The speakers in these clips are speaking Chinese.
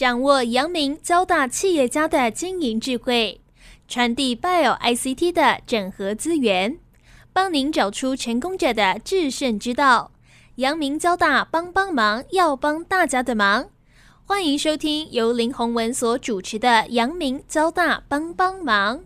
掌握阳明交大企业家的经营智慧，传递 Bio ICT 的整合资源，帮您找出成功者的制胜之道。阳明交大帮帮忙，要帮大家的忙。欢迎收听由林宏文所主持的《阳明交大帮帮忙》。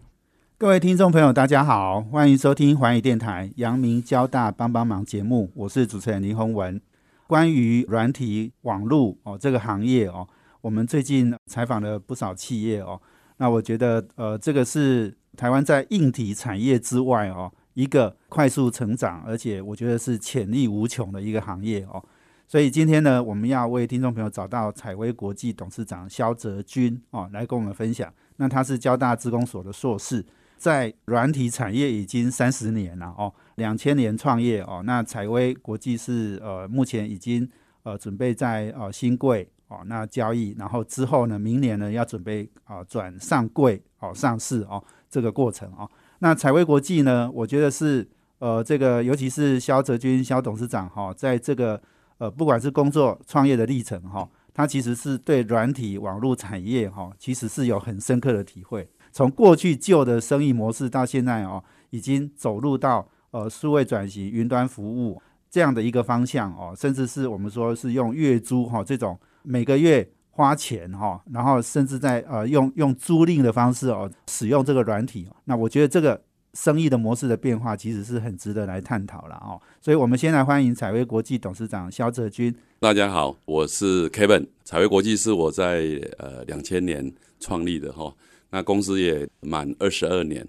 各位听众朋友，大家好，欢迎收听环宇电台《阳明交大帮帮忙》节目，我是主持人林宏文。关于软体网络哦这个行业哦，我们最近采访了不少企业哦，那我觉得呃，这个是台湾在硬体产业之外哦。一个快速成长，而且我觉得是潜力无穷的一个行业哦。所以今天呢，我们要为听众朋友找到采薇国际董事长肖泽军哦，来跟我们分享。那他是交大资工所的硕士，在软体产业已经三十年了哦，两千年创业哦。那采薇国际是呃，目前已经呃准备在呃新贵哦那交易，然后之后呢，明年呢要准备啊转上柜哦上市哦这个过程哦。那彩威国际呢？我觉得是呃，这个尤其是肖泽军肖董事长哈，在这个呃，不管是工作创业的历程哈，他其实是对软体网络产业哈，其实是有很深刻的体会。从过去旧的生意模式到现在哦，已经走入到呃数位转型、云端服务这样的一个方向哦，甚至是我们说是用月租哈这种每个月。花钱哈，然后甚至在呃用用租赁的方式哦使用这个软体，那我觉得这个生意的模式的变化其实是很值得来探讨了哦。所以我们先来欢迎彩威国际董事长肖泽军。大家好，我是 Kevin。彩威国际是我在呃两千年创立的哈，那公司也满二十二年。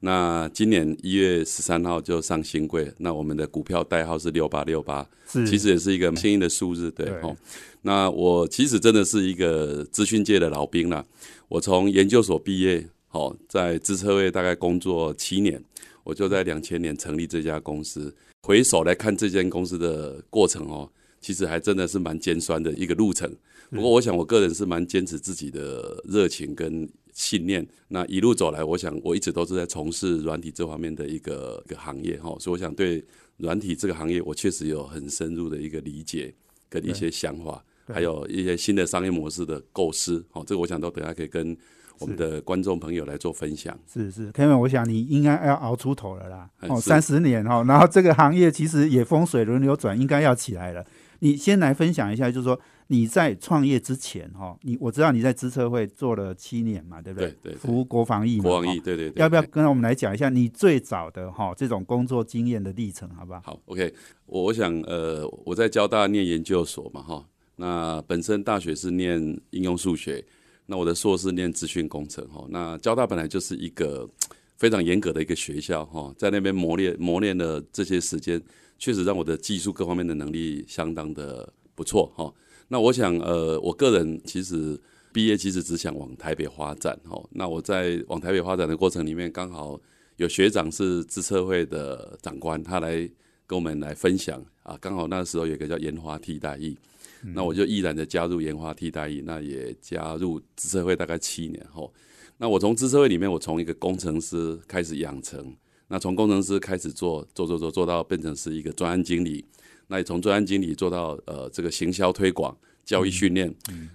那今年一月十三号就上新贵，那我们的股票代号是六八六八，其实也是一个幸运的数字，对哦。那我其实真的是一个资讯界的老兵了，我从研究所毕业，好在资策会大概工作七年，我就在两千年成立这家公司。回首来看这间公司的过程哦，其实还真的是蛮尖酸的一个路程。不过我想我个人是蛮坚持自己的热情跟。信念，那一路走来，我想我一直都是在从事软体这方面的一个一个行业哈，所以我想对软体这个行业，我确实有很深入的一个理解跟一些想法，还有一些新的商业模式的构思，好，这个我想都等下可以跟我们的观众朋友来做分享。是是，Kevin，我想你应该要熬出头了啦，哦，三十年哈，然后这个行业其实也风水轮流转，应该要起来了。你先来分享一下，就是说。你在创业之前，哈，你我知道你在资策会做了七年嘛，对不对？对对。服务国防疫，国防疫，对对。要不要跟我们来讲一下你最早的哈这种工作经验的历程，好不好？好，OK。我我想，呃，我在交大念研究所嘛，哈，那本身大学是念应用数学，那我的硕士念资讯工程，哈，那交大本来就是一个 非常严格的一个学校，哈，在那边磨练磨练了这些时间，确实让我的技术各方面的能力相当的不错，哈。那我想，呃，我个人其实毕业其实只想往台北发展，哦。那我在往台北发展的过程里面，刚好有学长是资策会的长官，他来跟我们来分享啊。刚好那时候有一个叫研发替代役，那我就毅然的加入研发替代役，那也加入资策会大概七年后。那我从资策会里面，我从一个工程师开始养成，那从工程师开始做做做做做到变成是一个专案经理。那也从专案经理做到呃这个行销推广、教育训练。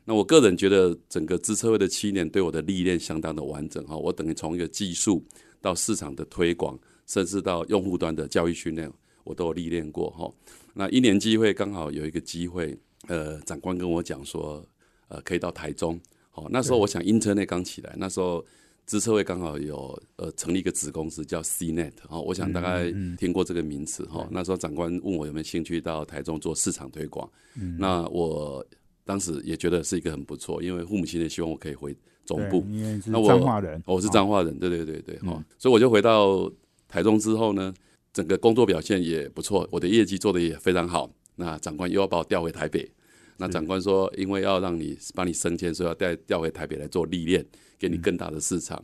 那我个人觉得整个资策会的七年对我的历练相当的完整哈。我等于从一个技术到市场的推广，甚至到用户端的教育训练，我都有历练过哈。那一年机会刚好有一个机会，呃，长官跟我讲说，呃，可以到台中。好，那时候我想 Internet 刚起来，那时候。资策会刚好有呃成立一个子公司叫 CNET 哈，我想大概听过这个名词哈。那时候长官问我有没有兴趣到台中做市场推广，那我当时也觉得是一个很不错，因为父母亲也希望我可以回总部。那我彰化人，我是彰化人，对对对对哈。所以我就回到台中之后呢，整个工作表现也不错，我的业绩做的也非常好。那长官又要把我调回台北，那长官说因为要让你把你升迁，所以要带调回台北来做历练。给你更大的市场。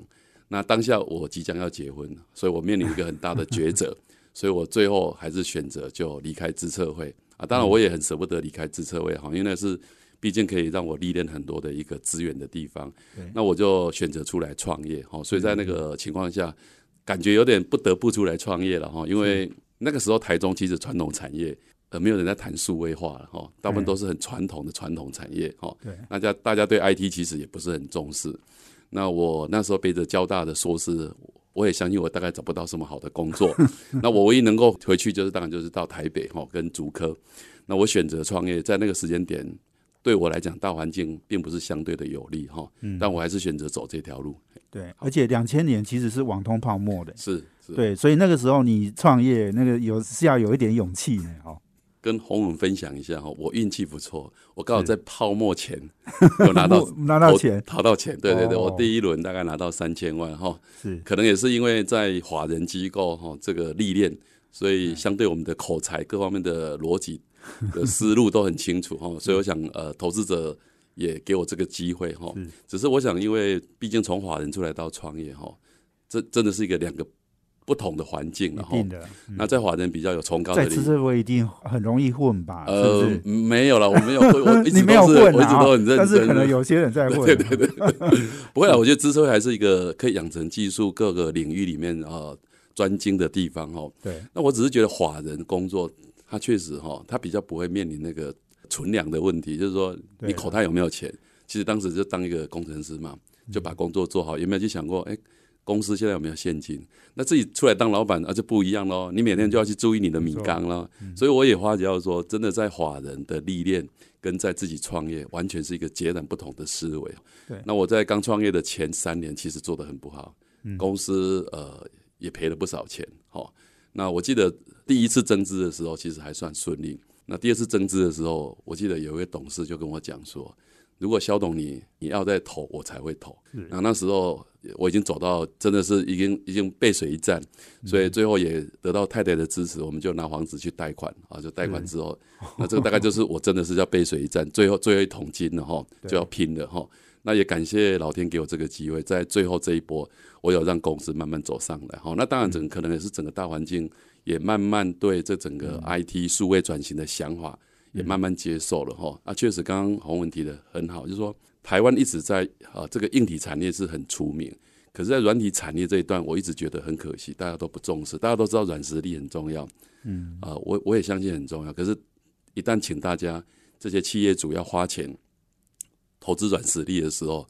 那当下我即将要结婚，所以我面临一个很大的抉择，所以我最后还是选择就离开资策会啊。当然我也很舍不得离开资策会哈，因为那是毕竟可以让我历练很多的一个资源的地方。那我就选择出来创业哈。所以在那个情况下，感觉有点不得不出来创业了哈。因为那个时候台中其实传统产业呃没有人在谈数位化了哈，大部分都是很传统的传统产业哈。对，大家大家对 IT 其实也不是很重视。那我那时候背着交大的硕士，我也相信我大概找不到什么好的工作。那我唯一能够回去就是当然就是到台北哈跟竹科。那我选择创业，在那个时间点对我来讲大环境并不是相对的有利哈，但我还是选择走这条路。对，而且两千年其实是网通泡沫的，是是，对，所以那个时候你创业那个有是要有一点勇气的哦。跟洪文分享一下哈，我运气不错，我刚好在泡沫前 有拿到拿到钱，淘到钱。对对对，我第一轮大概拿到三千万哈，是。可能也是因为在华人机构哈这个历练，所以相对我们的口才各方面的逻辑的思路都很清楚哈，所以我想呃投资者也给我这个机会哈，只是我想因为毕竟从华人出来到创业哈，这真的是一个两个。不同的环境，然后那在华人比较有崇高的，在吃这位一定很容易混吧？呃，没有了，我没有混，我你没有混我一直都很认真，但是可能有些人在混。对对对，不会啊，我觉得知识会还是一个可以养成技术各个领域里面啊专精的地方哦。对，那我只是觉得华人工作，他确实哈，他比较不会面临那个存粮的问题，就是说你口袋有没有钱？其实当时就当一个工程师嘛，就把工作做好，有没有去想过？哎。公司现在有没有现金？那自己出来当老板啊，就不一样喽。你每天就要去注意你的米缸了。所以我也发觉说，真的在华人的历练跟在自己创业，完全是一个截然不同的思维。对。那我在刚创业的前三年，其实做的很不好，公司呃也赔了不少钱。好，那我记得第一次增资的时候，其实还算顺利。那第二次增资的时候，我记得有一位董事就跟我讲说。如果肖董你你要再投，我才会投。然后那时候我已经走到真的是已经已经背水一战，所以最后也得到太太的支持，我们就拿房子去贷款啊，就贷款之后，那这个大概就是我真的是要背水一战，最后最后一桶金了哈，就要拼了哈。那也感谢老天给我这个机会，在最后这一波，我有让公司慢慢走上来哈。那当然整可能也是整个大环境也慢慢对这整个 IT 数位转型的想法。也慢慢接受了哈啊，确实，刚刚洪文提的很好，就是说台湾一直在啊这个硬体产业是很出名，可是，在软体产业这一段，我一直觉得很可惜，大家都不重视。大家都知道软实力很重要，嗯啊，我我也相信很重要。可是，一旦请大家这些企业主要花钱投资软实力的时候，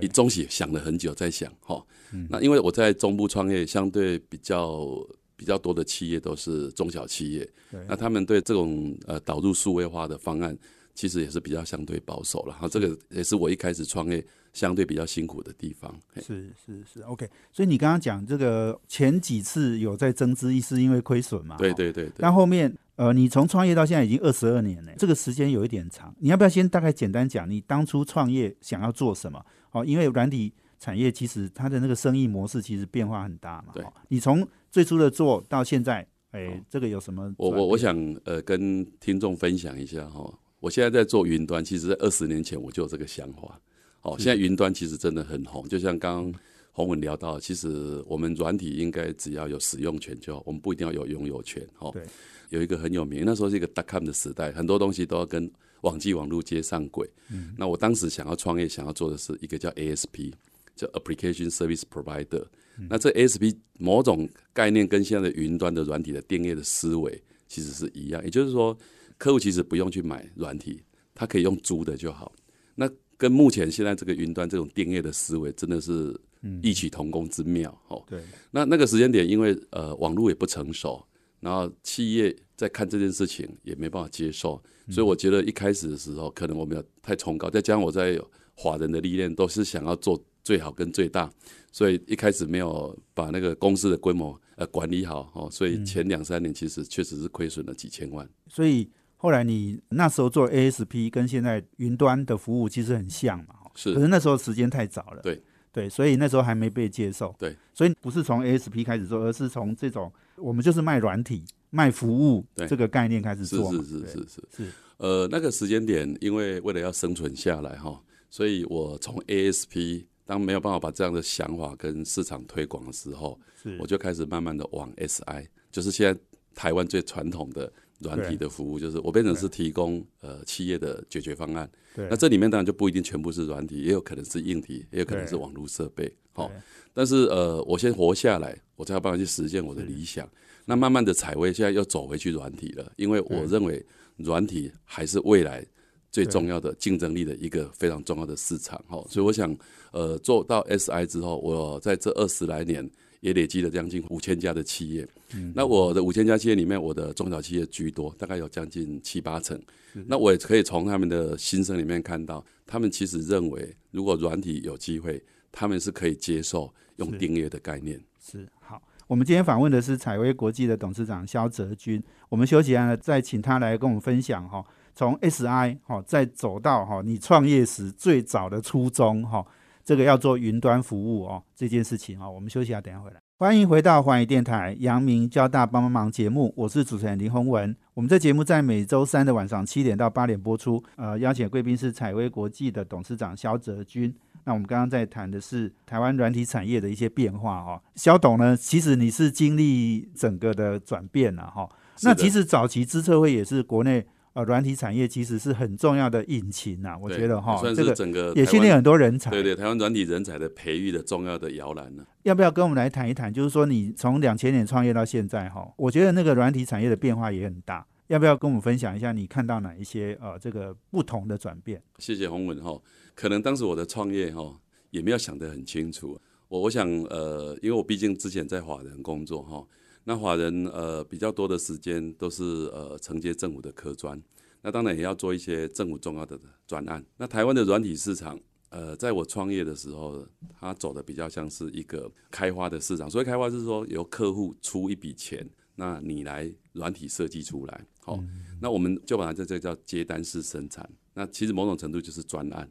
你中企想了很久在想哈，那因为我在中部创业，相对比较。比较多的企业都是中小企业，那他们对这种呃导入数位化的方案，其实也是比较相对保守了。哈，这个也是我一开始创业相对比较辛苦的地方。是是是，OK。所以你刚刚讲这个前几次有在增资，是因为亏损嘛？对对对。但后面呃，你从创业到现在已经二十二年了，这个时间有一点长。你要不要先大概简单讲你当初创业想要做什么？哦，因为软体产业其实它的那个生意模式其实变化很大嘛。对，你从最初的做到现在，哎，这个有什么？我我我想呃跟听众分享一下哈，我现在在做云端，其实在二十年前我就有这个想法。哦，现在云端其实真的很红，就像刚刚洪文聊到，其实我们软体应该只要有使用权就好，我们不一定要有拥有权。哦，对，有一个很有名，那时候是一个 dotcom 的时代，很多东西都要跟网际网络接上轨。嗯，那我当时想要创业，想要做的是一个叫 ASP，叫 Application Service Provider。那这 ASP 某种概念跟现在的云端的软体的定业的思维其实是一样，也就是说，客户其实不用去买软体，他可以用租的就好。那跟目前现在这个云端这种定业的思维真的是异曲同工之妙哦。对。那那个时间点，因为呃网络也不成熟，然后企业在看这件事情也没办法接受，所以我觉得一开始的时候可能我们要太崇高，再加上我在华人的历练都是想要做最好跟最大。所以一开始没有把那个公司的规模呃管理好哦，所以前两三年其实确实是亏损了几千万。所以后来你那时候做 ASP 跟现在云端的服务其实很像嘛，是。可是那时候时间太早了，对对，所以那时候还没被接受，对。所以不是从 ASP 开始做，而是从这种我们就是卖软体、卖服务这个概念开始做，是是是是是是。呃，那个时间点，因为为了要生存下来哈，所以我从 ASP。当没有办法把这样的想法跟市场推广的时候，我就开始慢慢的往 SI，就是现在台湾最传统的软体的服务，就是我变成是提供呃企业的解决方案。对。那这里面当然就不一定全部是软体，也有可能是硬体，也有可能是网络设备。好对，但是呃，我先活下来，我才有办法去实现我的理想。那慢慢的采薇现在又走回去软体了，因为我认为软体还是未来最重要的竞争力的一个非常重要的市场。哈，所以我想呃做到 SI 之后，我在这二十来年也累积了将近五千家的企业。嗯那我的五千家企业里面，我的中小企业居多，大概有将近七八成。那我也可以从他们的心声里面看到，他们其实认为，如果软体有机会，他们是可以接受用是订阅的概念。是好。我们今天访问的是采薇国际的董事长肖泽军。我们休息完了，再请他来跟我们分享哈，从 SI 哈，再走到哈你创业时最早的初衷哈，这个要做云端服务哦这件事情哦。我们休息一下，等一下回来。欢迎回到环宇电台阳明交大帮帮忙节目，我是主持人林宏文。我们这节目在每周三的晚上七点到八点播出。呃，邀请贵宾是采薇国际的董事长肖泽军。那我们刚刚在谈的是台湾软体产业的一些变化哦。肖董呢，其实你是经历整个的转变了哈。那其实早期资策会也是国内呃软体产业其实是很重要的引擎呐，我对觉得哈，算这个是整个也训练很多人才。对对，台湾软体人才的培育的重要的摇篮呢。要不要跟我们来谈一谈？就是说你从两千年创业到现在哈，我觉得那个软体产业的变化也很大。要不要跟我们分享一下你看到哪一些呃这个不同的转变？谢谢洪文哈。可能当时我的创业哈也没有想得很清楚。我我想呃，因为我毕竟之前在华人工作哈，那华人呃比较多的时间都是呃承接政府的科专，那当然也要做一些政府重要的专案。那台湾的软体市场。呃，在我创业的时候，它走的比较像是一个开发的市场。所以开发，是说由客户出一笔钱，那你来软体设计出来，好、那我们就把它这这叫接单式生产。那其实某种程度就是专案。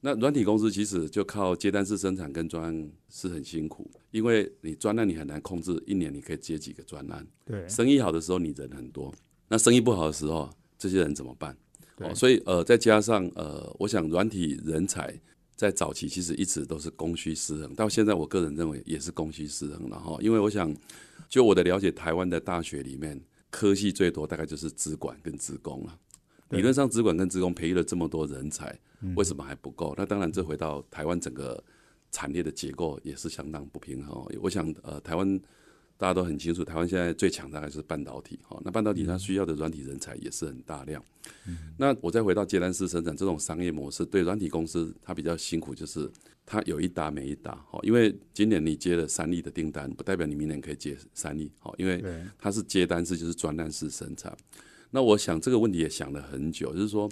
那软体公司其实就靠接单式生产跟专案是很辛苦，因为你专案你很难控制，一年你可以接几个专案。对，生意好的时候你人很多，那生意不好的时候，这些人怎么办？对哦，所以呃，再加上呃，我想软体人才在早期其实一直都是供需失衡，到现在我个人认为也是供需失衡了哈。因为我想，就我的了解，台湾的大学里面科系最多大概就是资管跟资工了。对理论上，资管跟职工培育了这么多人才，为什么还不够？那当然，这回到台湾整个产业的结构也是相当不平衡哦。我想，呃，台湾大家都很清楚，台湾现在最强大概是半导体哈。那半导体它需要的软体人才也是很大量。那我再回到接单式生产这种商业模式，对软体公司它比较辛苦，就是它有一打没一打哈。因为今年你接了三例的订单，不代表你明年可以接三例哈，因为，它是接单式，就是专单式生产。那我想这个问题也想了很久，就是说，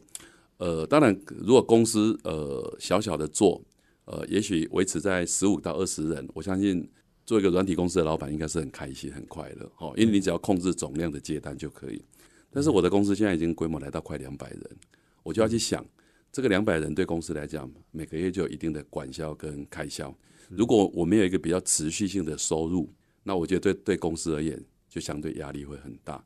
呃，当然如果公司呃小小的做，呃，也许维持在十五到二十人，我相信做一个软体公司的老板应该是很开心、很快乐哦，因为你只要控制总量的接单就可以。但是我的公司现在已经规模来到快两百人，我就要去想，这个两百人对公司来讲，每个月就有一定的管销跟开销。如果我没有一个比较持续性的收入，那我觉得对对公司而言，就相对压力会很大。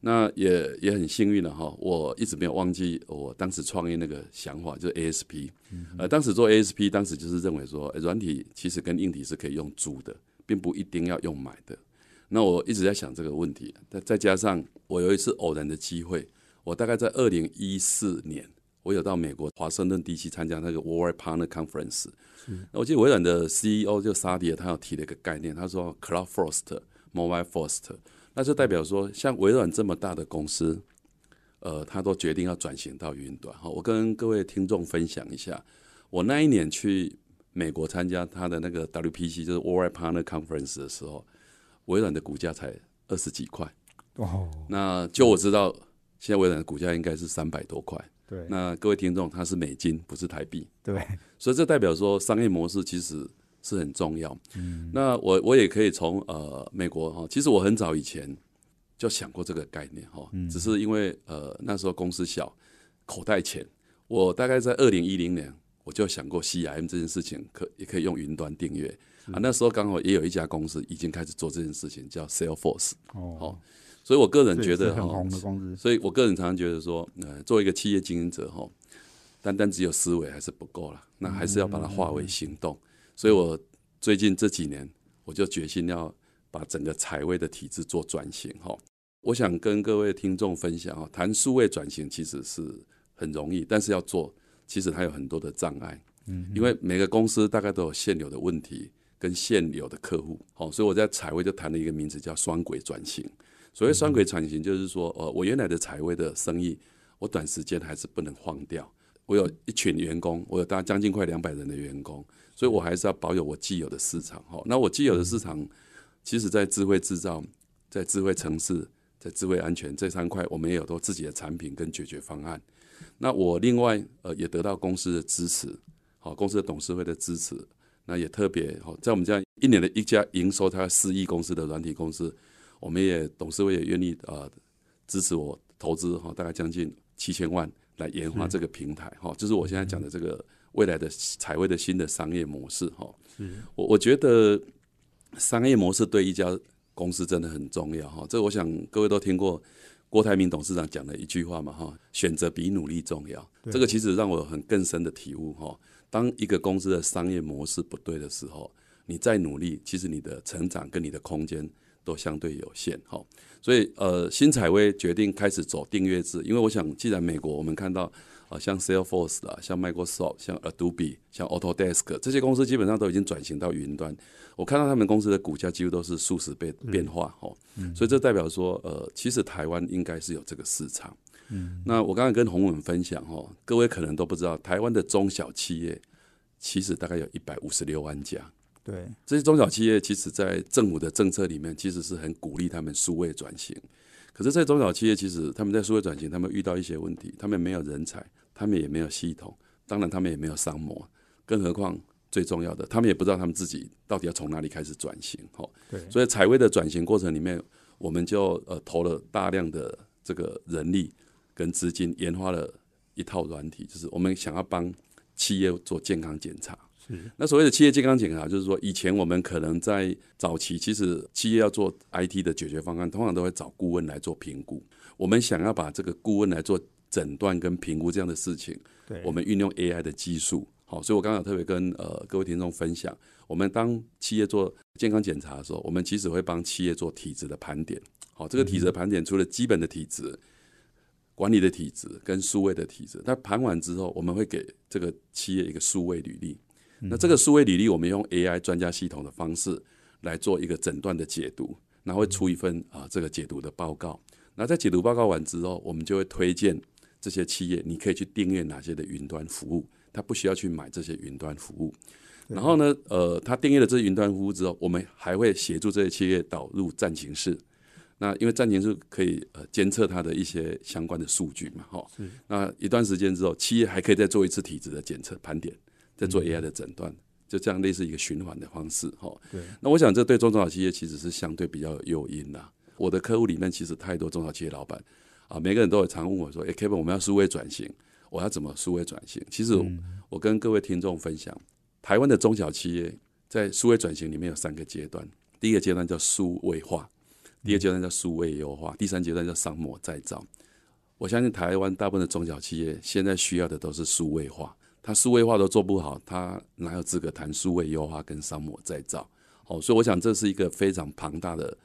那也也很幸运了哈，我一直没有忘记我当时创业那个想法，就是 ASP。呃，当时做 ASP，当时就是认为说，呃软体其实跟硬体是可以用租的，并不一定要用买的。那我一直在想这个问题，再再加上我有一次偶然的机会，我大概在二零一四年，我有到美国华盛顿地区参加那个 World Partner Conference。那我记得微软的 CEO 就沙迪尔，他有提了一个概念，他说 Cloud First、Mobile First，那就代表说，像微软这么大的公司，呃，他都决定要转型到云端。哈，我跟各位听众分享一下，我那一年去美国参加他的那个 WPC，就是 World Partner Conference 的时候，微软的股价才二十几块。哦，那就我知道，现在微软的股价应该是三百多块。对，那各位听众，它是美金，不是台币，对，所以这代表说商业模式其实是很重要。嗯，那我我也可以从呃美国哈，其实我很早以前就想过这个概念哈，只是因为呃那时候公司小，口袋浅，我大概在二零一零年我就想过 CIM 这件事情可也可以用云端订阅。啊，那时候刚好也有一家公司已经开始做这件事情，叫 Salesforce。哦。好，所以我个人觉得哈所以我个人常常觉得说，呃，作为一个企业经营者哈，单单只有思维还是不够了，那还是要把它化为行动。所以我最近这几年，我就决心要把整个财位的体制做转型哈。我想跟各位听众分享啊，谈数位转型其实是很容易，但是要做，其实它有很多的障碍。嗯，因为每个公司大概都有现有的问题跟现有的客户，好，所以我在财位就谈了一个名字叫双轨转型。所谓双轨转型，就是说，呃，我原来的财位的生意，我短时间还是不能放掉。我有一群员工，我有大概将近快两百人的员工，所以我还是要保有我既有的市场。哈，那我既有的市场，其实在智慧制造、在智慧城市、在智慧安全这三块，我们也有都自己的产品跟解决方案。那我另外呃也得到公司的支持。好，公司的董事会的支持，那也特别好，在我们这样一年的一家营收它四亿公司的软体公司，我们也董事会也愿意啊支持我投资哈，大概将近七千万来研发这个平台哈，就是我现在讲的这个未来的彩位的新的商业模式哈。我我觉得商业模式对一家公司真的很重要哈，这我想各位都听过郭台铭董事长讲的一句话嘛哈，选择比努力重要。这个其实让我很更深的体悟哈。当一个公司的商业模式不对的时候，你再努力，其实你的成长跟你的空间都相对有限。哈，所以呃，新彩薇决定开始走订阅制，因为我想，既然美国我们看到啊，像 Salesforce 啊，像 Microsoft、像 Adobe、像 Autodesk 这些公司基本上都已经转型到云端，我看到他们公司的股价几乎都是数十倍变化。哦，所以这代表说，呃，其实台湾应该是有这个市场。嗯那我刚才跟洪文分享哈，各位可能都不知道，台湾的中小企业其实大概有一百五十六万家。对，这些中小企业其实，在政府的政策里面，其实是很鼓励他们数位转型。可是，在中小企业，其实他们在数位转型，他们遇到一些问题，他们没有人才，他们也没有系统，当然他们也没有商模，更何况最重要的，他们也不知道他们自己到底要从哪里开始转型。哈，对，所以采薇的转型过程里面，我们就呃投了大量的这个人力。跟资金研发了一套软体，就是我们想要帮企业做健康检查。是那所谓的企业健康检查，就是说以前我们可能在早期，其实企业要做 IT 的解决方案，通常都会找顾问来做评估。我们想要把这个顾问来做诊断跟评估这样的事情，对，我们运用 AI 的技术。好，所以我刚刚特别跟呃各位听众分享，我们当企业做健康检查的时候，我们其实会帮企业做体质的盘点。好，这个体质的盘点除了基本的体质。管理的体质跟数位的体质，那盘完之后，我们会给这个企业一个数位履历。那这个数位履历，我们用 AI 专家系统的方式来做一个诊断的解读，然后会出一份啊这个解读的报告。那在解读报告完之后，我们就会推荐这些企业，你可以去订阅哪些的云端服务，他不需要去买这些云端服务。然后呢，呃，他订阅了这些云端服务之后，我们还会协助这些企业导入战情室。那因为暂停是可以呃监测它的一些相关的数据嘛，哈。那一段时间之后，企业还可以再做一次体质的检测盘点，再做 AI 的诊断，就这样类似一个循环的方式，哈。对。那我想这对中小企业其实是相对比较有诱因的。我的客户里面其实太多中小企业老板啊，每个人都有常问我说：“哎，Kevin，我们要数位转型，我要怎么数位转型？”其实我跟各位听众分享，台湾的中小企业在数位转型里面有三个阶段，第一个阶段叫数位化。第二阶段叫数位优化，第三阶段叫商模再造。我相信台湾大部分的中小企业现在需要的都是数位化，它数位化都做不好，它哪有资格谈数位优化跟商模再造？哦，所以我想这是一个非常庞大的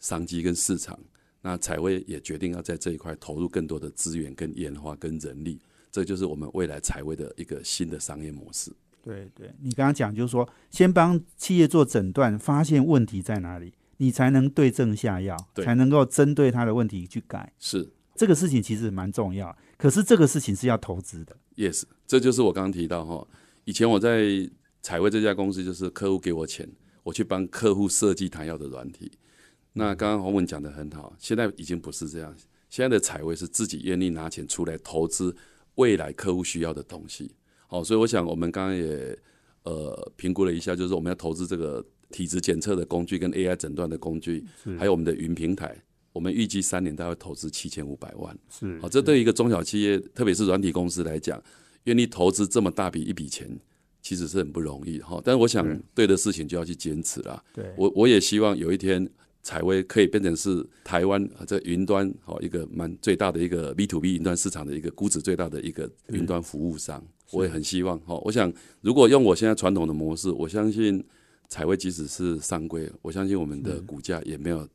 商机跟市场。那彩薇也决定要在这一块投入更多的资源跟研发跟人力，这就是我们未来彩薇的一个新的商业模式。对对，你刚刚讲就是说，先帮企业做诊断，发现问题在哪里。你才能对症下药，才能够针对他的问题去改。是这个事情其实蛮重要，可是这个事情是要投资的。Yes，这就是我刚刚提到哈，以前我在彩薇这家公司，就是客户给我钱，我去帮客户设计他要的软体。那刚刚洪文讲的很好，现在已经不是这样，现在的采薇是自己愿意拿钱出来投资未来客户需要的东西。好，所以我想我们刚刚也呃评估了一下，就是我们要投资这个。体质检测的工具跟 AI 诊断的工具，还有我们的云平台，我们预计三年大概投资七千五百万。是，好，这对一个中小企业，特别是软体公司来讲，愿意投资这么大笔一笔钱，其实是很不容易哈。但是我想，对的事情就要去坚持啦。对，我我也希望有一天，彩威可以变成是台湾啊这云端好一个蛮最大的一个 B to B 云端市场的一个估值最大的一个云端服务商。我也很希望哈。我想，如果用我现在传统的模式，我相信。采薇即使是上柜，我相信我们的股价也没有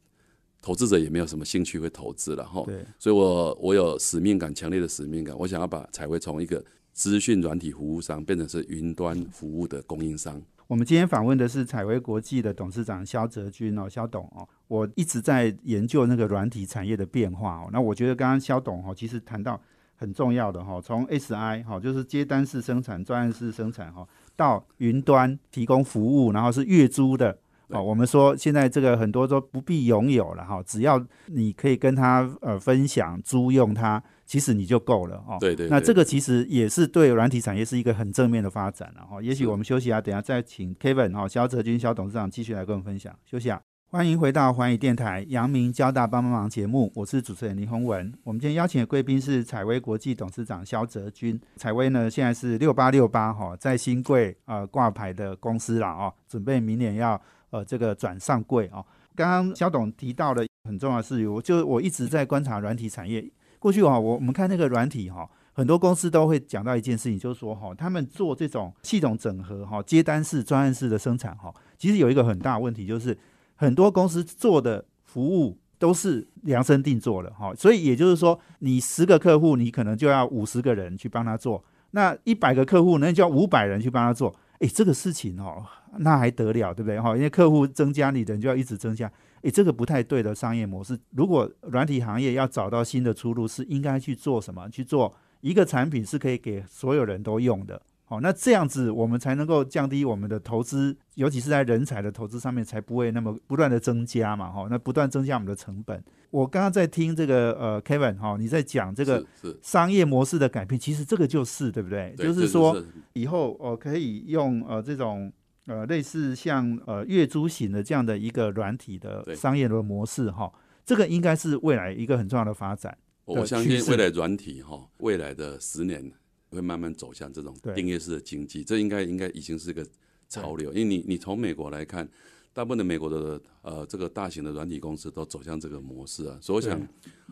投资者也没有什么兴趣会投资了哈。对，所以我我有使命感，强烈的使命感，我想要把采薇从一个资讯软体服务商变成是云端服务的供应商。我们今天访问的是采薇国际的董事长肖泽军哦，肖董哦，我一直在研究那个软体产业的变化哦。那我觉得刚刚肖董哦，其实谈到很重要的哈，从 SI 哈，就是接单式生产、专案式生产哈，到云端提供服务，然后是月租的。哦，我们说现在这个很多都不必拥有了哈，只要你可以跟他呃分享租用它，其实你就够了哦。对对。那这个其实也是对软体产业是一个很正面的发展了哈。也许我们休息啊，等下再请 Kevin 哈肖泽军肖董事长继续来跟我们分享。休息啊，欢迎回到环宇电台阳明交大帮帮忙节目，我是主持人林宏文。我们今天邀请的贵宾是采薇国际董事长肖泽军。采薇呢现在是六八六八哈在新贵呃挂牌的公司了哦，准备明年要。呃，这个转上柜哦。刚刚肖董提到的很重要的是，我就我一直在观察软体产业。过去哈，我我们看那个软体哈，很多公司都会讲到一件事情，就是说哈，他们做这种系统整合哈、接单式、专案式的生产哈，其实有一个很大问题，就是很多公司做的服务都是量身定做的哈。所以也就是说，你十个客户，你可能就要五十个人去帮他做；那一百个客户，那就要五百人去帮他做。哎，这个事情哦，那还得了，对不对？哈，因为客户增加，你人就要一直增加。哎，这个不太对的商业模式。如果软体行业要找到新的出路，是应该去做什么？去做一个产品是可以给所有人都用的。好，那这样子我们才能够降低我们的投资，尤其是在人才的投资上面，才不会那么不断的增加嘛。哈，那不断增加我们的成本。我刚刚在听这个呃，Kevin 哈，你在讲这个商业模式的改变，其实这个就是对不对？就是说以后哦可以用呃这种呃类似像呃月租型的这样的一个软体的商业的模式哈，这个应该是未来一个很重要的发展。我相信未来软体哈，未来的十年。会慢慢走向这种订阅式的经济，这应该应该已经是一个潮流。因为你你从美国来看，大部分的美国的呃这个大型的软体公司都走向这个模式啊。所以我想，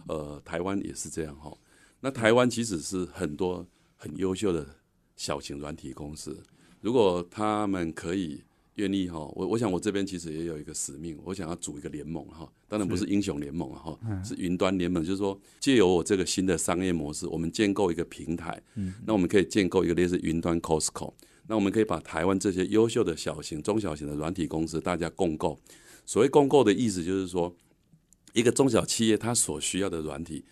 呃，台湾也是这样哈。那台湾其实是很多很优秀的小型软体公司，如果他们可以。愿意哈，我我想我这边其实也有一个使命，我想要组一个联盟哈，当然不是英雄联盟哈，是云端联盟，就是说借由我这个新的商业模式，我们建构一个平台，那我们可以建构一个类似云端 Costco，那我们可以把台湾这些优秀的小型、中小型的软体公司大家共构。所谓共构的意思就是说，一个中小企业它所需要的软体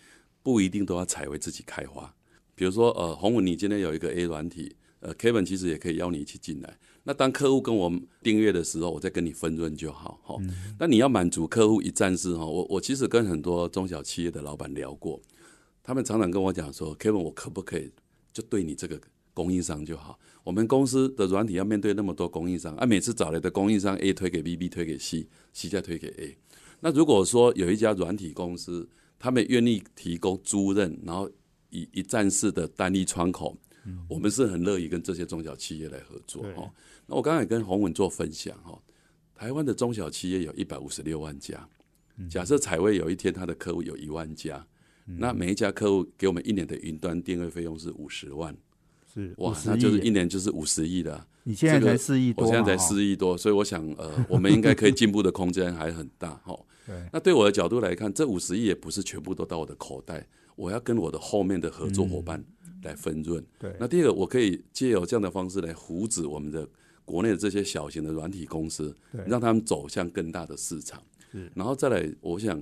不一定都要采为自己开发，比如说呃，洪文，你今天有一个 A 软体。呃，Kevin 其实也可以邀你一起进来。那当客户跟我订阅的时候，我再跟你分润就好。哈，那你要满足客户一站式哈。我我其实跟很多中小企业的老板聊过，他们常常跟我讲说，Kevin，我可不可以就对你这个供应商就好？我们公司的软体要面对那么多供应商，啊，每次找来的供应商 A 推给 B，B 推给 C，C 再推给 A。那如果说有一家软体公司，他们愿意提供租赁，然后以一站式的单一窗口。我们是很乐意跟这些中小企业来合作哈。那我刚才跟洪文做分享哈，台湾的中小企业有一百五十六万家。假设彩威有一天他的客户有一万家，那每一家客户给我们一年的云端定位费用是五十万，是哇，那就是一年就是五十亿的。你现在才四亿多，我现在才四亿多，所以我想呃，我们应该可以进步的空间还很大哈。那对我的角度来看，这五十亿也不是全部都到我的口袋，我要跟我的后面的合作伙伴。来分润。对，那第二个，我可以借由这样的方式来扶植我们的国内的这些小型的软体公司，让他们走向更大的市场。然后再来，我想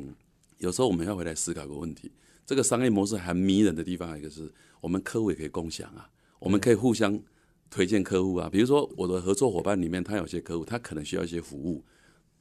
有时候我们要回来思考一个问题：这个商业模式很迷人的地方，一个是我们客户也可以共享啊，我们可以互相推荐客户啊。比如说，我的合作伙伴里面，他有些客户，他可能需要一些服务。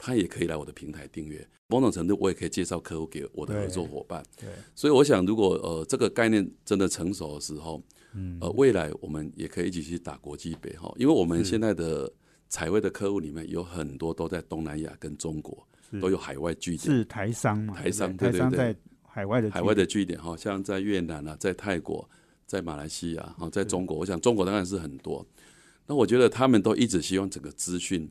他也可以来我的平台订阅，某种程度我也可以介绍客户给我的合作伙伴。对，所以我想，如果呃这个概念真的成熟的时候，嗯，呃，未来我们也可以一起去打国际杯哈，因为我们现在的彩绘的客户里面有很多都在东南亚跟中国都有海外据点，是台商嘛？台商，台商在海外的海外的据点哈，像在越南啊，在泰国，在马来西亚哈，在中国，我想中国当然是很多。那我觉得他们都一直希望整个资讯。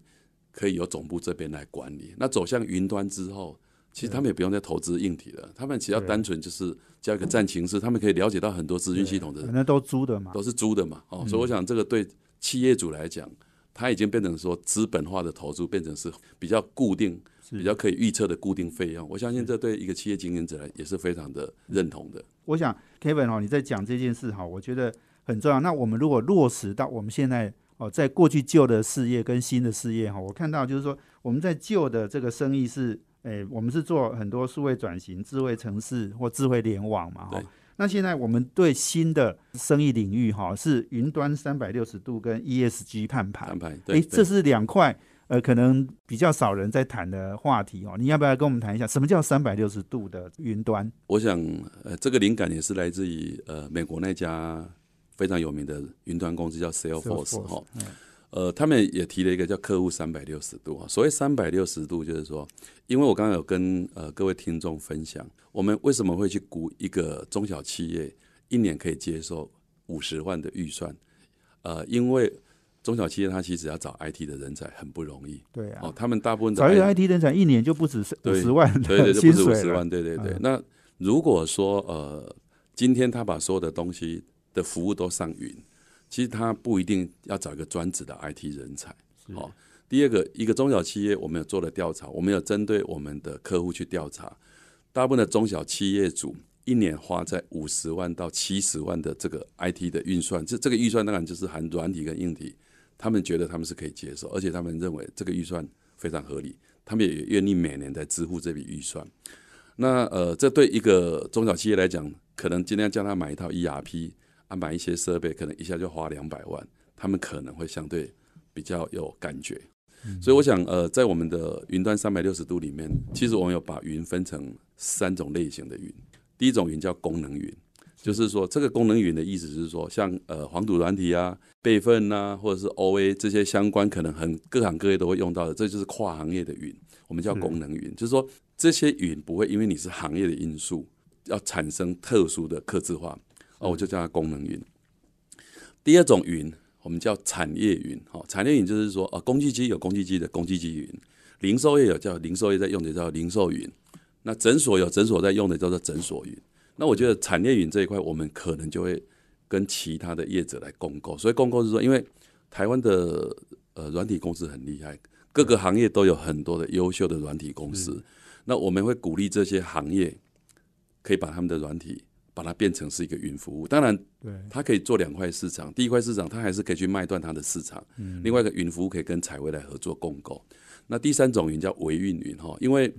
可以由总部这边来管理。那走向云端之后，其实他们也不用再投资硬体了，他们只要单纯就是加一个战情室，他们可以了解到很多资讯系统的。那都租的嘛，都是租的嘛。哦，所以我想这个对企业主来讲，它已经变成说资本化的投资，变成是比较固定、比较可以预测的固定费用。我相信这对一个企业经营者来也是非常的认同的。我想 Kevin 哦，你在讲这件事哈，我觉得很重要。那我们如果落实到我们现在哦，在过去旧的事业跟新的事业哈，我看到就是说我们在旧的这个生意是，诶，我们是做很多数位转型、智慧城市或智慧联网嘛哈。那现在我们对新的生意领域哈，是云端三百六十度跟 ESG 碳排。碳排，哎，这是两块呃，可能比较少人在谈的话题哦。你要不要跟我们谈一下，什么叫三百六十度的云端？我想，呃，这个灵感也是来自于呃美国那家非常有名的云端公司叫 Salesforce 哈。呃，他们也提了一个叫客户三百六十度啊。所谓三百六十度，就是说，因为我刚刚有跟呃各位听众分享，我们为什么会去估一个中小企业一年可以接受五十万的预算？呃，因为中小企业它其实要找 IT 的人才很不容易。对啊。哦，他们大部分找一个 IT 人才一年就不止五十万对对，就不止五十万。对对对。那如果说呃，今天他把所有的东西的服务都上云。其实他不一定要找一个专职的 IT 人才。好，第二个，一个中小企业，我们有做了调查，我们有针对我们的客户去调查，大部分的中小企业主一年花在五十万到七十万的这个 IT 的运算，这这个预算当然就是含软体跟硬体，他们觉得他们是可以接受，而且他们认为这个预算非常合理，他们也愿意每年在支付这笔预算。那呃，这对一个中小企业来讲，可能今天叫他买一套 ERP。啊，买一些设备可能一下就花两百万，他们可能会相对比较有感觉。所以我想，呃，在我们的云端三百六十度里面，其实我们有把云分成三种类型的云。第一种云叫功能云，就是说这个功能云的意思是说，像呃黄土软体啊、备份呐，或者是 OA 这些相关，可能很各行各业都会用到的，这就是跨行业的云，我们叫功能云。就是说这些云不会因为你是行业的因素，要产生特殊的刻字化。哦，我就叫它功能云。第二种云，我们叫产业云。哦，产业云就是说，哦，工具机有工具机的工具机云，零售业有叫零售业在用的叫零售云，那诊所有诊所在用的叫做诊所云。那我觉得产业云这一块，我们可能就会跟其他的业者来共购。所以共购是说，因为台湾的呃软体公司很厉害，各个行业都有很多的优秀的软体公司。那我们会鼓励这些行业可以把他们的软体。把它变成是一个云服务，当然，对，它可以做两块市场。第一块市场，它还是可以去卖断它的市场。嗯，另外一个云服务可以跟采薇来合作共购。那第三种云叫维运云哈，因为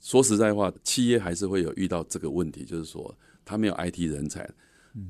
说实在话，企业还是会有遇到这个问题，就是说它没有 IT 人才，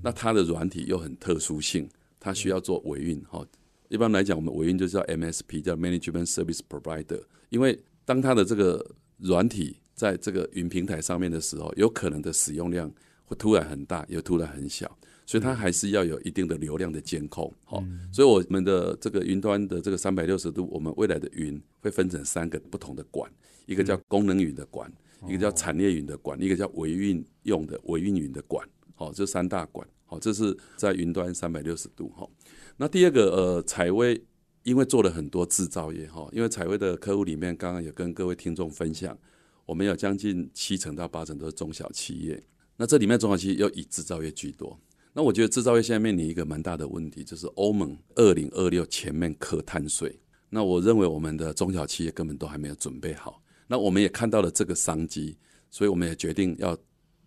那它的软体又很特殊性，它需要做维运哈。一般来讲，我们维运就叫 MSP，叫 Management Service Provider。因为当它的这个软体在这个云平台上面的时候，有可能的使用量。会突然很大，又突然很小，所以它还是要有一定的流量的监控。好，所以我们的这个云端的这个三百六十度，我们未来的云会分成三个不同的管，一个叫功能云的管，一个叫产业云的管，一个叫维运用的维运云的管。好，这三大管。好，这是在云端三百六十度。哈，那第二个呃，采薇因为做了很多制造业哈，因为采薇的客户里面，刚刚也跟各位听众分享，我们有将近七成到八成都是中小企业。那这里面中小企业又以制造业居多。那我觉得制造业现在面临一个蛮大的问题，就是欧盟二零二六前面课碳税。那我认为我们的中小企业根本都还没有准备好。那我们也看到了这个商机，所以我们也决定要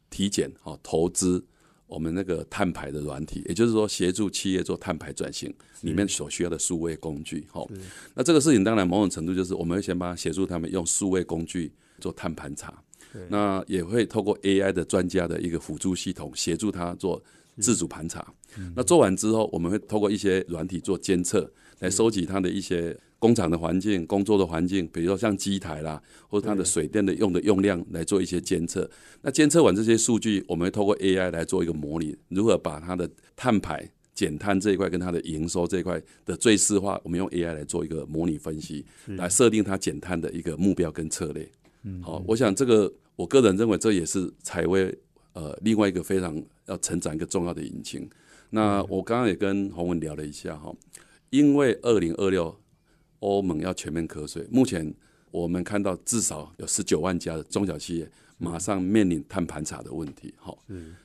体检好投资我们那个碳排的软体，也就是说协助企业做碳排转型里面所需要的数位工具。好，那这个事情当然某种程度就是我们会先帮协助他们用数位工具做碳盘查。那也会透过 AI 的专家的一个辅助系统协助他做自主盘查。那做完之后，我们会透过一些软体做监测，来收集它的一些工厂的环境、工作的环境，比如说像机台啦，或者它的水电的用的用量来做一些监测。那监测完这些数据，我们会透过 AI 来做一个模拟，如何把它的碳排减碳这一块跟它的营收这一块的最适化，我们用 AI 来做一个模拟分析，来设定它减碳的一个目标跟策略。好，我想这个，我个人认为这也是采微呃另外一个非常要成长一个重要的引擎。那我刚刚也跟洪文聊了一下哈，因为二零二六欧盟要全面瞌睡，目前我们看到至少有十九万家的中小企业马上面临碳盘查的问题。好，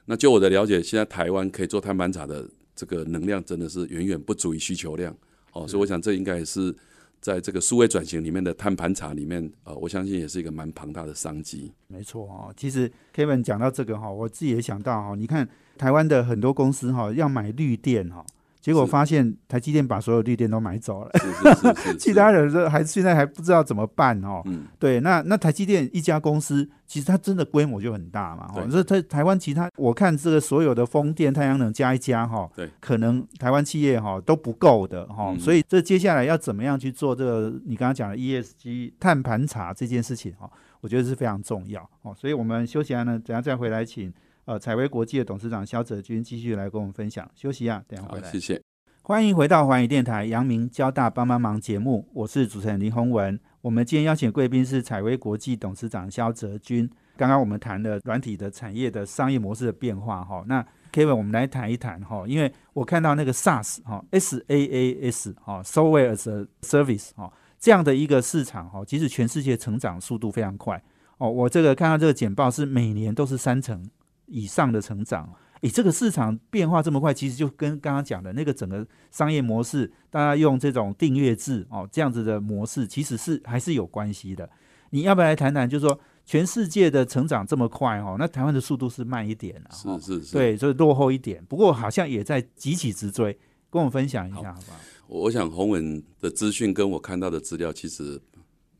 那就我的了解，现在台湾可以做碳盘查的这个能量真的是远远不足以需求量。哦，所以我想这应该也是在这个数位转型里面的碳盘查里面，呃，我相信也是一个蛮庞大的商机。没错哦，其实 Kevin 讲到这个哈，我自己也想到哈，你看台湾的很多公司哈要买绿电哈。结果发现台积电把所有绿电都买走了，其他人说还现在还不知道怎么办哦。对，那那台积电一家公司，其实它真的规模就很大嘛。哦，这台台湾其他我看这个所有的风电、太阳能加一加哈，对，可能台湾企业哈都不够的哈。所以这接下来要怎么样去做这个你刚刚讲的 ESG 碳盘查这件事情哈，我觉得是非常重要哦。所以我们休息完呢，等下再回来请。呃，采薇国际的董事长肖泽军继续来跟我们分享。休息啊，等下回来。谢谢。欢迎回到环宇电台阳明交大帮帮忙节目，我是主持人林宏文。我们今天邀请贵宾是采薇国际董事长肖泽军。刚刚我们谈了软体的产业的商业模式的变化哈，那 Kevin 我们来谈一谈哈，因为我看到那个 SaaS 哈，S A A S 哈，Software as a Service 哈，这样的一个市场哈，其实全世界成长速度非常快哦。我这个看到这个简报是每年都是三成。以上的成长，诶，这个市场变化这么快，其实就跟刚刚讲的那个整个商业模式，大家用这种订阅制哦，这样子的模式，其实是还是有关系的。你要不要来谈谈？就是说，全世界的成长这么快哦，那台湾的速度是慢一点啊是是是，对，就是落后一点。不过好像也在急起直追，跟我们分享一下好不好？我想洪文的资讯跟我看到的资料其实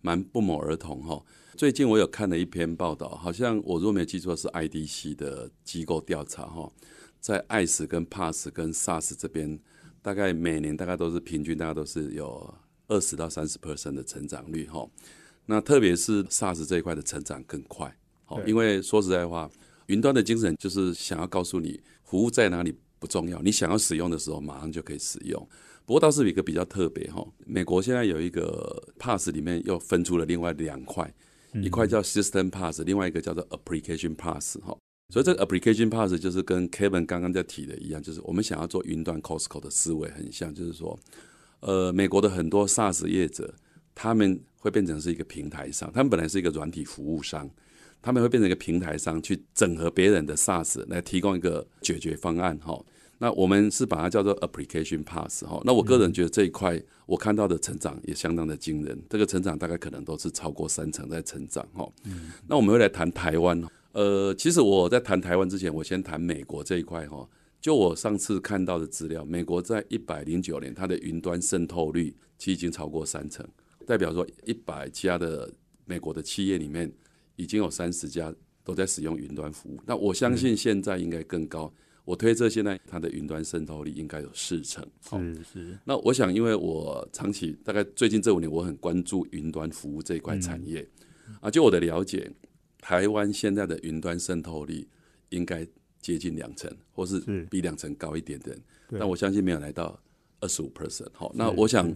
蛮不谋而同哈。最近我有看了一篇报道，好像我如果没记错是 IDC 的机构调查哈，在 IS 跟 Pass 跟 SaaS 这边，大概每年大概都是平均，大概都是有二十到三十 percent 的成长率哈。那特别是 SaaS 这一块的成长更快，好，因为说实在话，云端的精神就是想要告诉你，服务在哪里不重要，你想要使用的时候马上就可以使用。不过倒是有一个比较特别哈，美国现在有一个 Pass 里面又分出了另外两块。一块叫 System Pass，另外一个叫做 Application Pass 哈，所以这个 Application Pass 就是跟 Kevin 刚刚在提的一样，就是我们想要做云端 Costco 的思维很像，就是说，呃，美国的很多 SaaS 业者，他们会变成是一个平台商，他们本来是一个软体服务商，他们会变成一个平台商去整合别人的 SaaS 来提供一个解决方案哈。那我们是把它叫做 application pass 哈，那我个人觉得这一块我看到的成长也相当的惊人，这个成长大概可能都是超过三成在成长哈。那我们会来谈台湾，呃，其实我在谈台湾之前，我先谈美国这一块哈。就我上次看到的资料，美国在一百零九年它的云端渗透率其实已经超过三成，代表说一百家的美国的企业里面已经有三十家都在使用云端服务。那我相信现在应该更高。我推测现在它的云端渗透率应该有四成。是是。那我想，因为我长期大概最近这五年，我很关注云端服务这一块产业。啊，就我的了解，台湾现在的云端渗透率应该接近两成，或是比两成高一点点。但我相信没有来到二十五 percent。好，那我想，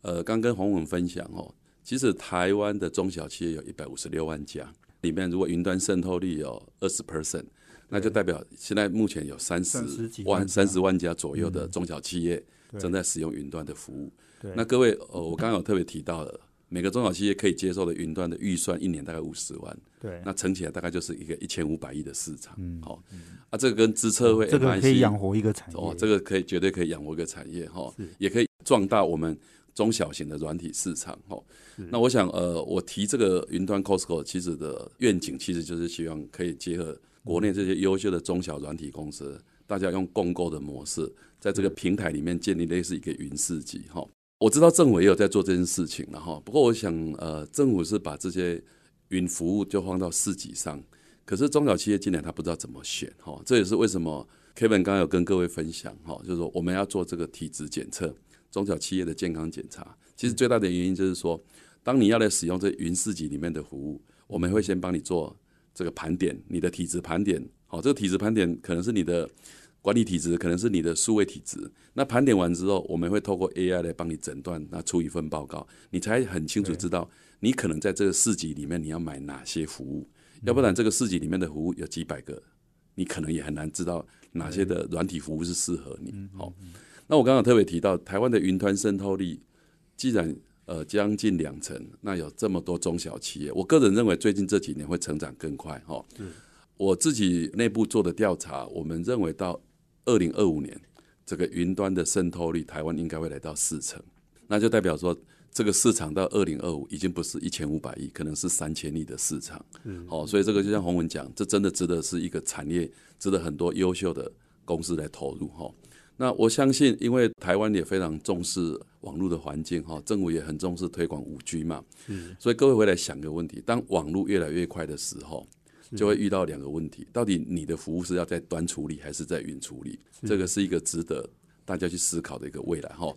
呃，刚跟洪文分享哦，其实台湾的中小企业有一百五十六万家，里面如果云端渗透率有二十 percent。那就代表现在目前有三十万、三十万家左右的中小企业正在使用云端的服务。那各位，呃，我刚刚有特别提到的，每个中小企业可以接受的云端的预算，一年大概五十万。对，那乘起来大概就是一个一千五百亿的市场。嗯，好，啊，这个跟资策会这个可以养活一个产业。哦，这个可以绝对可以养活一个产业哈，也可以壮大我们中小型的软体市场。哈，那我想，呃，我提这个云端 Costco 其实的愿景，其实就是希望可以结合。国内这些优秀的中小软体公司，大家用共购的模式，在这个平台里面建立类似一个云市集哈。我知道政府也有在做这件事情了哈。不过我想，呃，政府是把这些云服务就放到市集上，可是中小企业进来他不知道怎么选哈。这也是为什么 Kevin 刚刚有跟各位分享哈，就是说我们要做这个体质检测，中小企业的健康检查。其实最大的原因就是说，当你要来使用这云市集里面的服务，我们会先帮你做。这个盘点，你的体质盘点，好，这个体质盘点可能是你的管理体质，可能是你的数位体质。那盘点完之后，我们会透过 AI 来帮你诊断，那出一份报告，你才很清楚知道你可能在这个市集里面你要买哪些服务。要不然这个市集里面的服务有几百个，你可能也很难知道哪些的软体服务是适合你。好，那我刚刚特别提到台湾的云端渗透力，既然呃，将近两成，那有这么多中小企业，我个人认为最近这几年会成长更快哈。我自己内部做的调查，我们认为到二零二五年，这个云端的渗透率，台湾应该会来到四成。那就代表说这个市场到二零二五已经不是一千五百亿，可能是三千亿的市场。嗯，好，所以这个就像洪文讲，这真的值得是一个产业，值得很多优秀的公司来投入哈。那我相信，因为台湾也非常重视网络的环境哈，政府也很重视推广五 G 嘛，嗯，所以各位回来想个问题：当网络越来越快的时候，就会遇到两个问题，到底你的服务是要在端处理还是在云处理？这个是一个值得大家去思考的一个未来哈。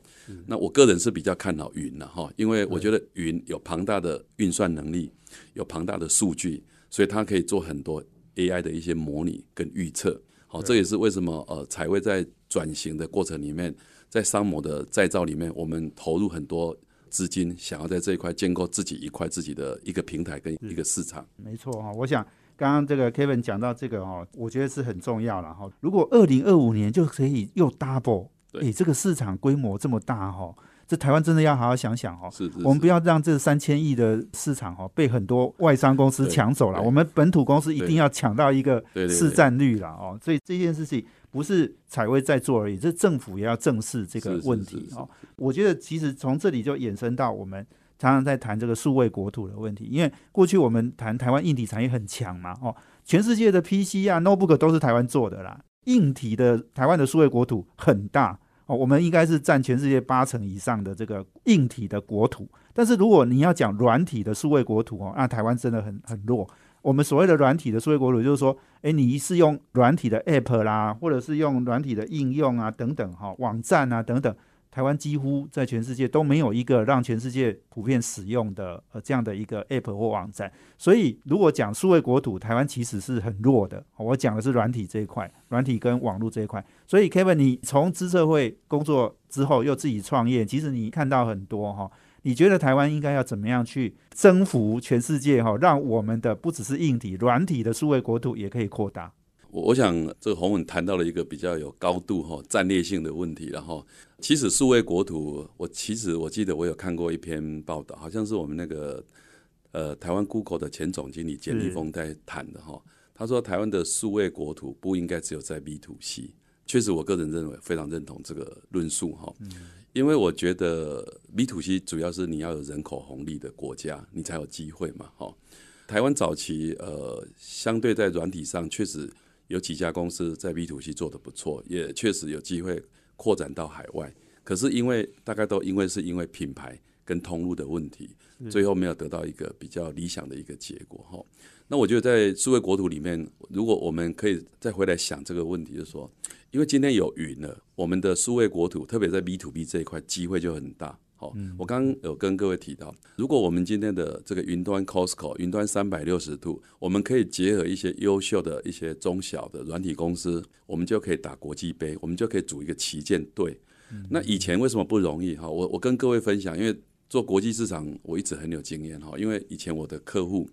那我个人是比较看好云的哈，因为我觉得云有庞大的运算能力，有庞大的数据，所以它可以做很多 AI 的一些模拟跟预测。好，这也是为什么呃，彩绘在转型的过程里面，在商模的再造里面，我们投入很多资金，想要在这一块建构自己一块自己的一个平台跟一个市场。没错哈，我想刚刚这个 Kevin 讲到这个哦，我觉得是很重要了哈。如果二零二五年就可以又 double，哎，这个市场规模这么大哈。这台湾真的要好好想想哦，我们不要让这三千亿的市场哦被很多外商公司抢走了，我们本土公司一定要抢到一个市占率了哦。所以这件事情不是彩薇在做而已，这政府也要正视这个问题哦。我觉得其实从这里就衍生到我们常常在谈这个数位国土的问题，因为过去我们谈台湾硬体产业很强嘛哦，全世界的 PC 啊 notebook 都是台湾做的啦，硬体的台湾的数位国土很大。哦，我们应该是占全世界八成以上的这个硬体的国土，但是如果你要讲软体的数位国土哦，那台湾真的很很弱。我们所谓的软体的数位国土，就是说，哎，你是用软体的 App 啦，或者是用软体的应用啊等等哈，网站啊等等。台湾几乎在全世界都没有一个让全世界普遍使用的呃这样的一个 App 或网站，所以如果讲数位国土，台湾其实是很弱的。我讲的是软体这一块，软体跟网络这一块。所以 Kevin，你从资社会工作之后又自己创业，其实你看到很多哈，你觉得台湾应该要怎么样去征服全世界哈，让我们的不只是硬体、软体的数位国土也可以扩大。我我想这个洪文谈到了一个比较有高度哈战略性的问题，然后其实数位国土，我其实我记得我有看过一篇报道，好像是我们那个呃台湾 Google 的前总经理简立峰在谈的哈，他说台湾的数位国土不应该只有在 B to C，确实我个人认为非常认同这个论述哈，因为我觉得 B to C 主要是你要有人口红利的国家，你才有机会嘛哈。台湾早期呃相对在软体上确实。有几家公司在 B to C 做的不错，也确实有机会扩展到海外。可是因为大概都因为是因为品牌跟通路的问题，最后没有得到一个比较理想的一个结果哈。那我觉得在数位国土里面，如果我们可以再回来想这个问题，就是说，因为今天有云了，我们的数位国土，特别在 B to B 这一块，机会就很大。好，我刚刚有跟各位提到，如果我们今天的这个云端 Costco 云端三百六十度，我们可以结合一些优秀的一些中小的软体公司，我们就可以打国际杯，我们就可以组一个旗舰队。那以前为什么不容易？哈，我我跟各位分享，因为做国际市场我一直很有经验哈，因为以前我的客户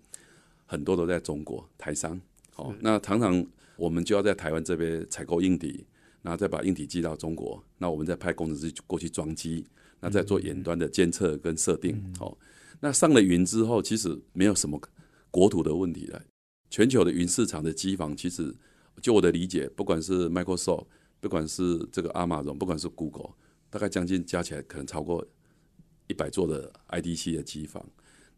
很多都在中国台商，好，那常常我们就要在台湾这边采购硬体，然后再把硬体寄到中国，那我们再派工程师过去装机。那在做远端的监测跟设定，哦，那上了云之后，其实没有什么国土的问题了。全球的云市场的机房，其实就我的理解，不管是 Microsoft，不管是这个 Amazon，，不管是 Google，大概将近加起来可能超过一百座的 IDC 的机房。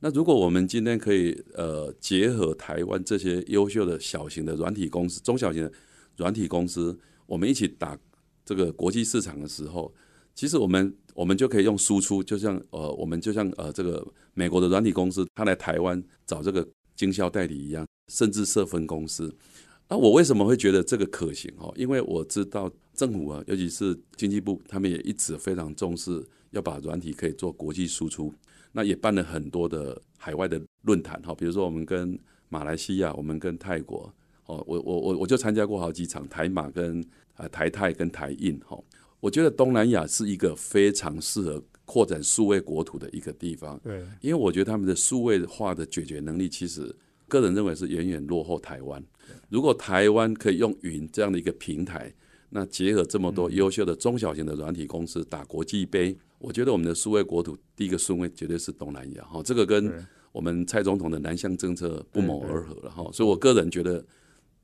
那如果我们今天可以呃结合台湾这些优秀的小型的软体公司、中小型的软体公司，我们一起打这个国际市场的时候。其实我们我们就可以用输出，就像呃，我们就像呃，这个美国的软体公司，他来台湾找这个经销代理一样，甚至设分公司。那我为什么会觉得这个可行？哦，因为我知道政府啊，尤其是经济部，他们也一直非常重视要把软体可以做国际输出。那也办了很多的海外的论坛，哈，比如说我们跟马来西亚，我们跟泰国，哦，我我我我就参加过好几场台马跟啊台泰跟台印，哈。我觉得东南亚是一个非常适合扩展数位国土的一个地方。对，因为我觉得他们的数位化的解决能力，其实个人认为是远远落后台湾。如果台湾可以用云这样的一个平台，那结合这么多优秀的中小型的软体公司打国际杯，我觉得我们的数位国土第一个顺位绝对是东南亚。哈，这个跟我们蔡总统的南向政策不谋而合了。哈，所以我个人觉得。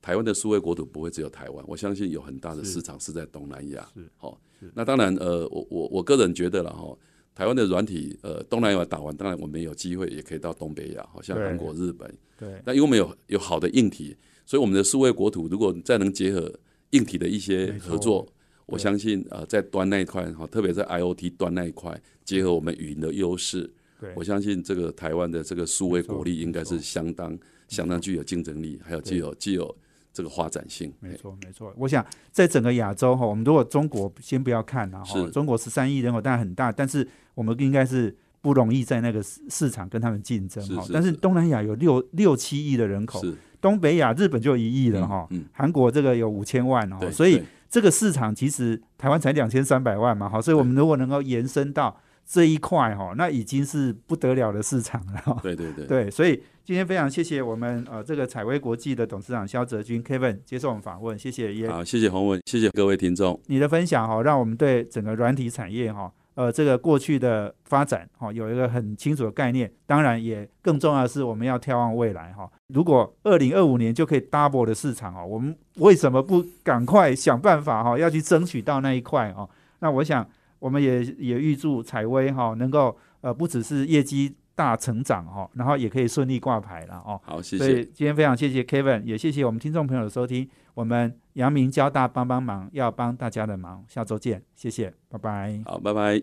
台湾的数位国土不会只有台湾，我相信有很大的市场是在东南亚。是，好，那当然，呃，我我我个人觉得了哈，台湾的软体，呃，东南亚打完，当然我们有机会也可以到东北亚，好像韩国、日本。对，那因为我们有有好的硬体，所以我们的数位国土如果再能结合硬体的一些合作，我相信呃，在端那一块哈，特别在 IOT 端那一块，结合我们语音的优势，我相信这个台湾的这个数位国力应该是相当相当具有竞争力，还有具有具有这个发展性。没错，没错。我想在整个亚洲哈，我们如果中国先不要看了哈，中国十三亿人口当然很大，但是我们应该是不容易在那个市市场跟他们竞争哈。但是是东南亚有六六七亿的人口，东北亚日本就一亿了哈，嗯，韩国这个有五千万哦，所以这个市场其实台湾才两千三百万嘛，好，所以我们如果能够延伸到这一块哈，那已经是不得了的市场了哈。对对对，对，所以今天非常谢谢我们呃这个采薇国际的董事长肖泽军 Kevin 接受我们访问，谢谢也好，谢谢洪文，谢谢各位听众。你的分享哈、让我们对整个软体产业哈、呃这个过去的发展哈、有一个很清楚的概念。当然，也更重要的是我们要眺望未来哈、如果二零二五年就可以 double 的市场哦，我们为什么不赶快想办法哈、要去争取到那一块哦？那我想我们也也预祝采薇哈、能够呃不只是业绩大成长哈、然后也可以顺利挂牌了哦。好，谢谢所以谢，今天非常谢谢 Kevin，也谢谢我们听众朋友的收听。我们阳明交大帮帮忙，要帮大家的忙，下周见，谢谢，拜拜。好，拜拜。